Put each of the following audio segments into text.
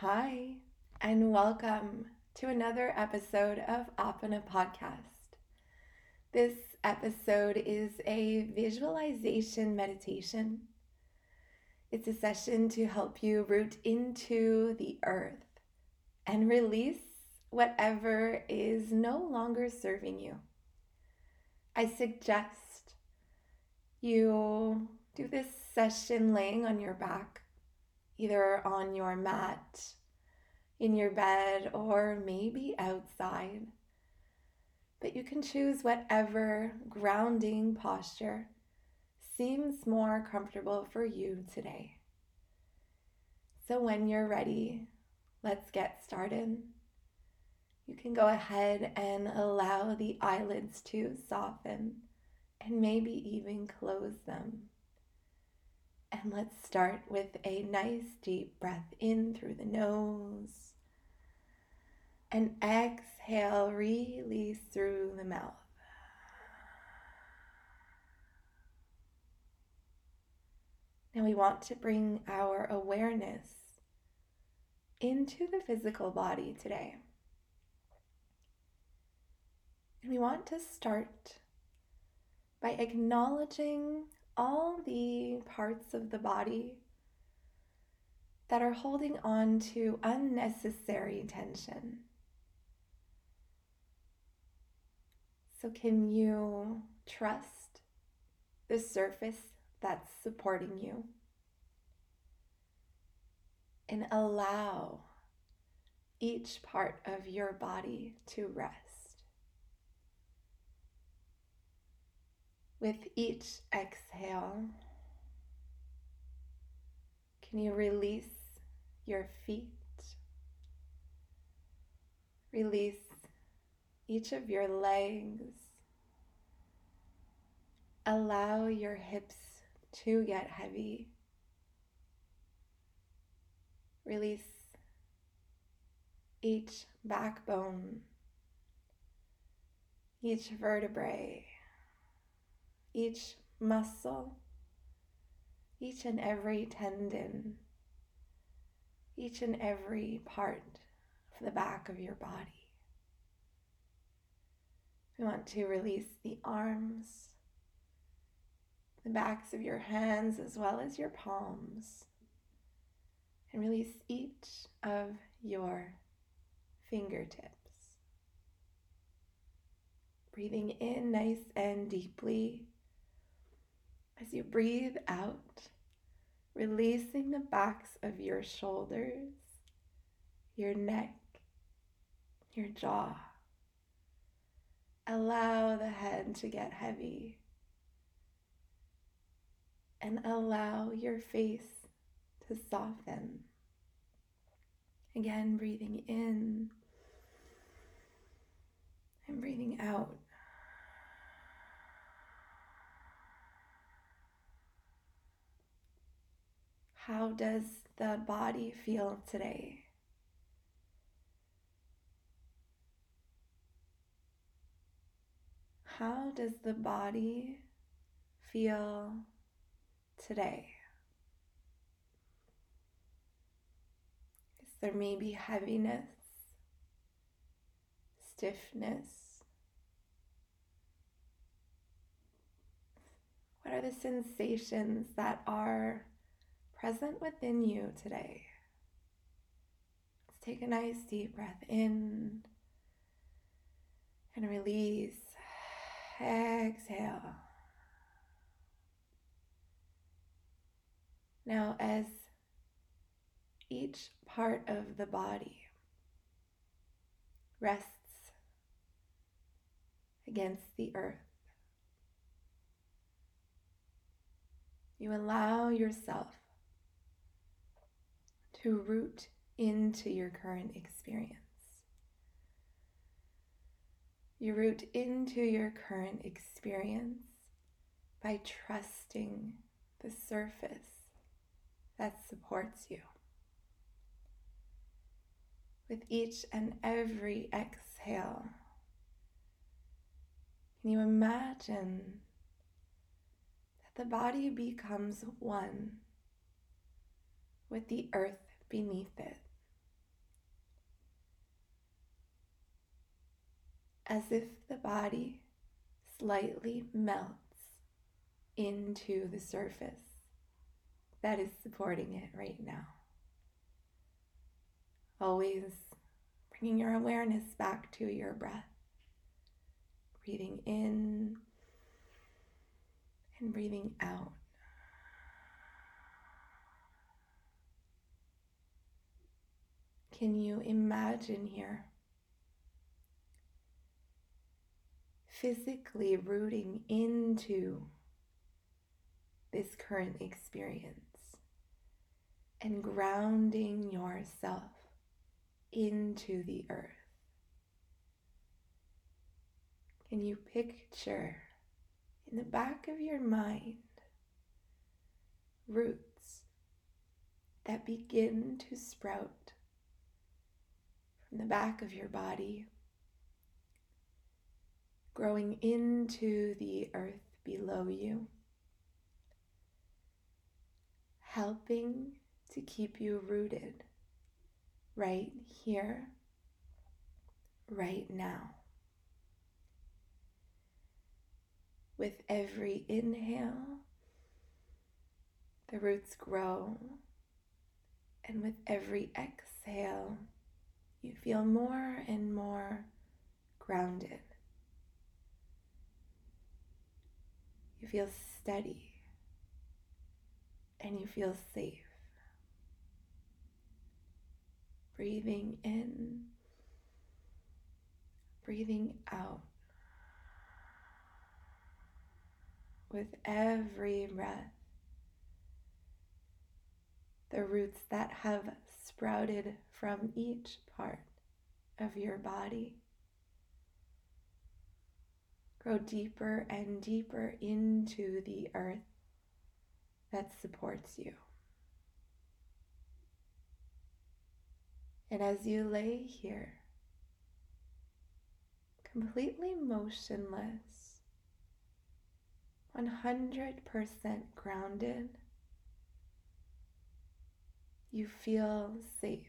Hi, and welcome to another episode of Apana Podcast. This episode is a visualization meditation. It's a session to help you root into the earth and release whatever is no longer serving you. I suggest you do this session laying on your back either on your mat, in your bed, or maybe outside. But you can choose whatever grounding posture seems more comfortable for you today. So, when you're ready, let's get started. You can go ahead and allow the eyelids to soften and maybe even close them. And let's start with a nice deep breath in through the nose. And exhale, release through the mouth. Now we want to bring our awareness into the physical body today. And we want to start by acknowledging all the parts of the body that are holding on to unnecessary tension. So, can you trust the surface that's supporting you? And allow each part of your body to rest. With each exhale, can you release your feet? Release each of your legs. Allow your hips to get heavy. Release each backbone, each vertebrae each muscle, each and every tendon, each and every part of the back of your body. We want to release the arms, the backs of your hands, as well as your palms, and release each of your fingertips. Breathing in nice and deeply as you breathe out, releasing the backs of your shoulders, your neck, your jaw. Allow the head to get heavy. And allow your face to soften. Again, breathing in and breathing out. How does the body feel today? How does the body feel today? Is there maybe heaviness, stiffness? What are the sensations that are present within you today. Let's take a nice deep breath in and release. Exhale. Now, as each part of the body rests against the earth, you allow yourself to root into your current experience. You root into your current experience by trusting the surface that supports you. With each and every exhale, can you imagine that the body becomes one with the earth beneath it, as if the body slightly melts into the surface that is supporting it right now. Always bringing your awareness back to your breath, breathing in and breathing out. Can you imagine here physically rooting into this current experience and grounding yourself into the earth? Can you picture in the back of your mind roots that begin to sprout the back of your body, growing into the earth below you, helping to keep you rooted right here, right now. With every inhale, the roots grow, and with every exhale, you feel more and more grounded. You feel steady and you feel safe. Breathing in, breathing out. With every breath, the roots that have sprouted from each part of your body. Grow deeper and deeper into the earth that supports you. And as you lay here, completely motionless, 100% grounded, you feel safe.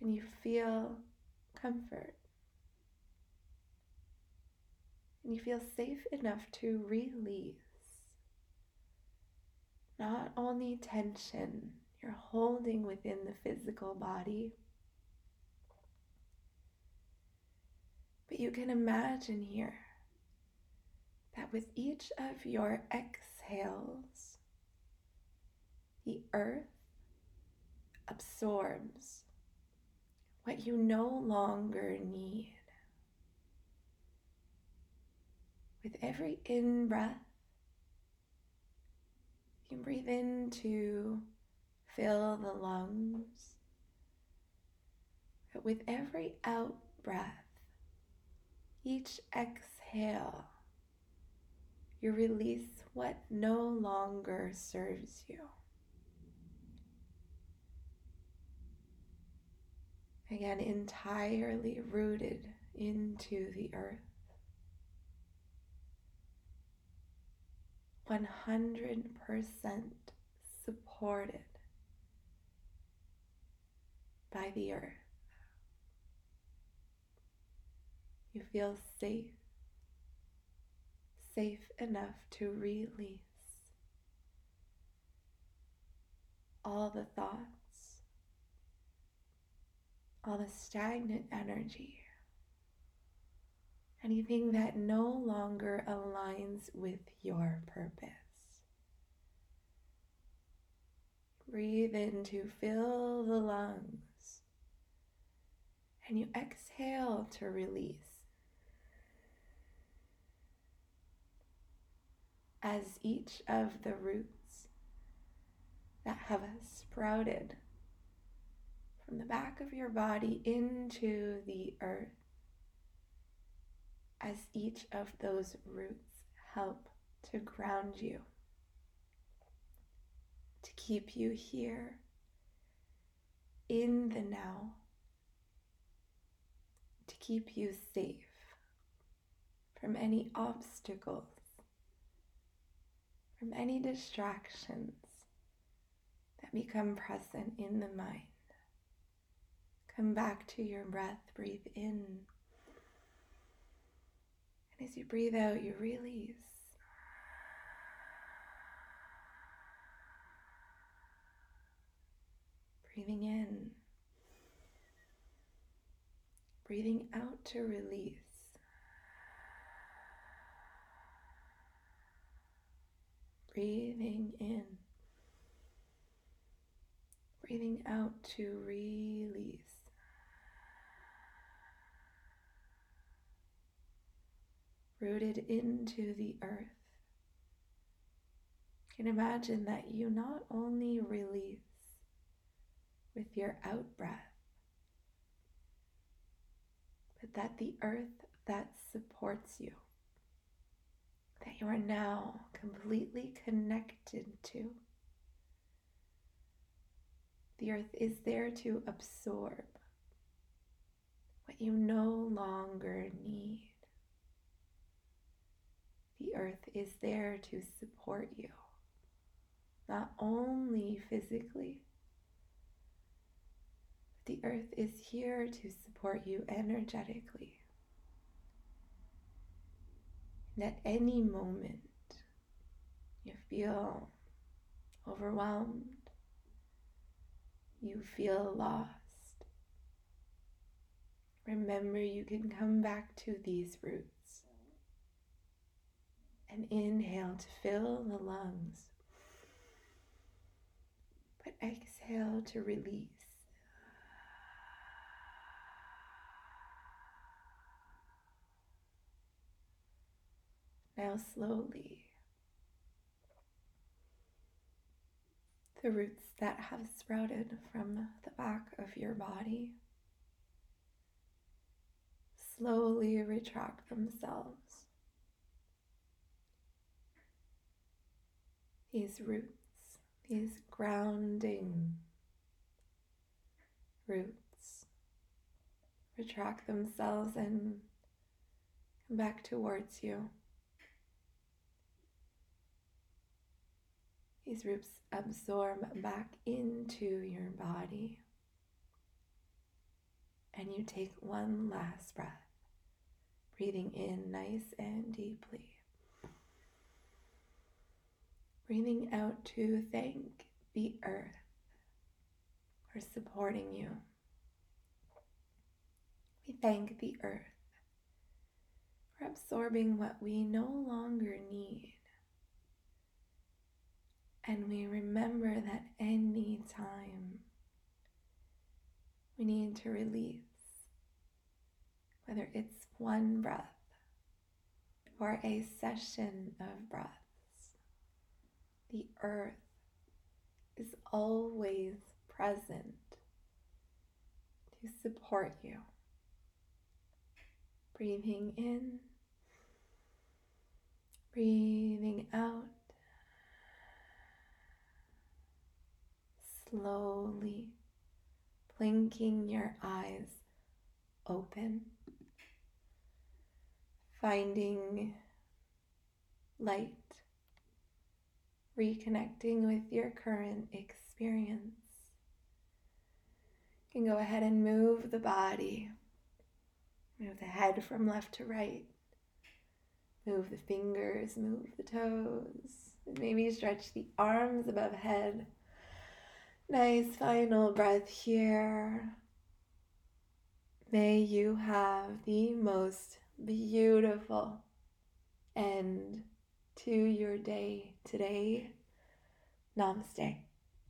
And you feel comfort. And you feel safe enough to release not only tension you're holding within the physical body, but you can imagine here that with each of your exhales, the earth absorbs what you no longer need. With every in breath, you can breathe in to fill the lungs. But with every out breath, each exhale, you release what no longer serves you. Again, entirely rooted into the earth. 100% supported by the earth. You feel safe, safe enough to release all the thoughts all the stagnant energy, anything that no longer aligns with your purpose. Breathe in to fill the lungs, and you exhale to release. As each of the roots that have sprouted from the back of your body into the earth as each of those roots help to ground you, to keep you here in the now, to keep you safe from any obstacles, from any distractions that become present in the mind Come back to your breath. Breathe in. And as you breathe out, you release. Breathing in. Breathing out to release. Breathing in. Breathing out to release. Rooted into the earth. Can imagine that you not only release with your out breath, but that the earth that supports you, that you are now completely connected to, the earth is there to absorb what you no longer need. The earth is there to support you, not only physically. The earth is here to support you energetically. And at any moment you feel overwhelmed, you feel lost, remember you can come back to these roots and inhale to fill the lungs, but exhale to release. Now, slowly the roots that have sprouted from the back of your body slowly retract themselves. These roots, these grounding roots, retract themselves and come back towards you. These roots absorb back into your body. And you take one last breath, breathing in nice and deeply. Breathing out to thank the earth for supporting you. We thank the earth for absorbing what we no longer need and we remember that any time we need to release, whether it's one breath or a session of breaths, the earth is always present to support you. Breathing in, breathing out. slowly blinking your eyes open, finding light, reconnecting with your current experience. You can go ahead and move the body, move the head from left to right, move the fingers, move the toes, maybe stretch the arms above head. Nice final breath here. May you have the most beautiful end to your day today. Namaste.